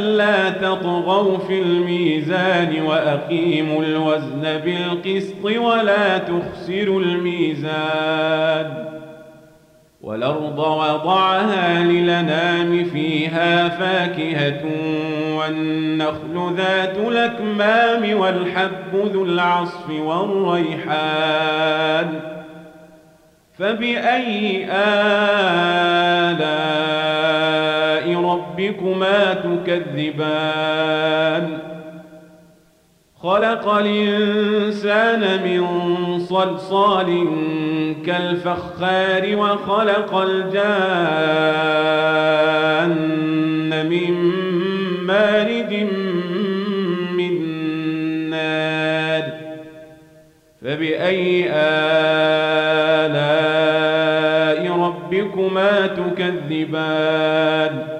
ألا تطغوا في الميزان وأقيموا الوزن بالقسط ولا تخسروا الميزان والأرض وضعها للنام فيها فاكهة والنخل ذات الأكمام والحب ذو العصف والريحان فبأي آلاء ربكما تكذبان. خلق الإنسان من صلصال كالفخار وخلق الجان من مارد من نار فبأي آلاء ربكما تكذبان؟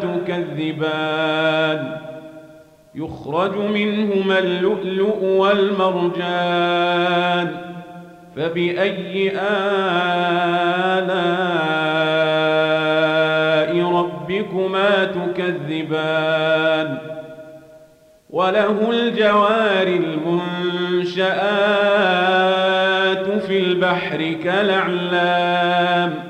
تكذبان. يخرج منهما اللؤلؤ والمرجان. فبأي آلاء ربكما تكذبان؟ وله الجوار المنشآت في البحر كالأعلام.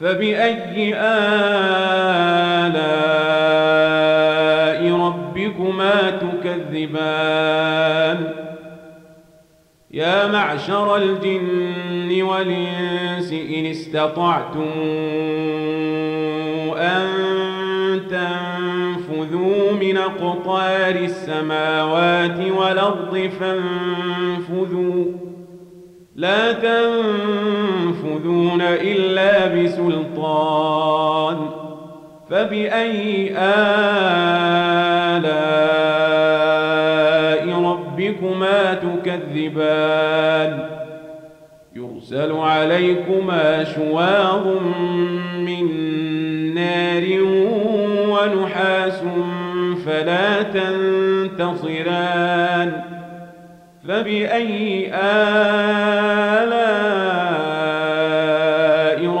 فبأي آلاء ربكما تكذبان؟ يا معشر الجن والإنس إن استطعتم أن تنفذوا من أقطار السماوات والأرض فانفذوا. لا تنفذون إلا بسلطان فبأي آلاء ربكما تكذبان؟ يرسل عليكما شواظ من نار ونحاس فلا تنتصران. فبأي آلاء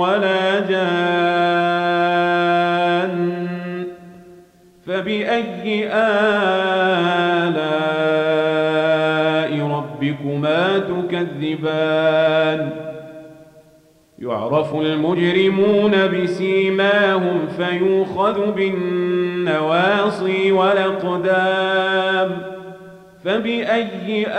ولا جان فبأي آلاء ربكما تكذبان؟ يعرف المجرمون بسيماهم فيوخذ بالنواصي والأقدام. فبأي آلاء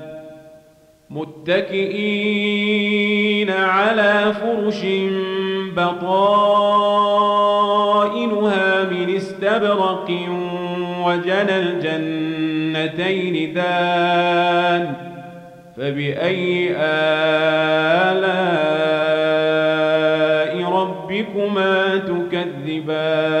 متكئين على فرش بطائنها من استبرق وجنى الجنتين دان فبأي آلاء ربكما تكذبان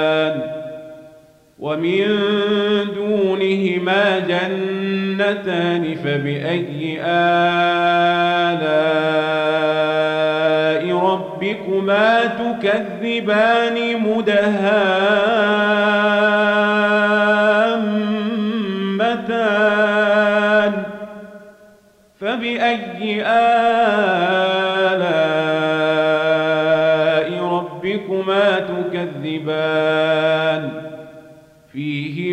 ومن دونهما جنتان فبأي آلاء ربكما تكذبان مدهامتان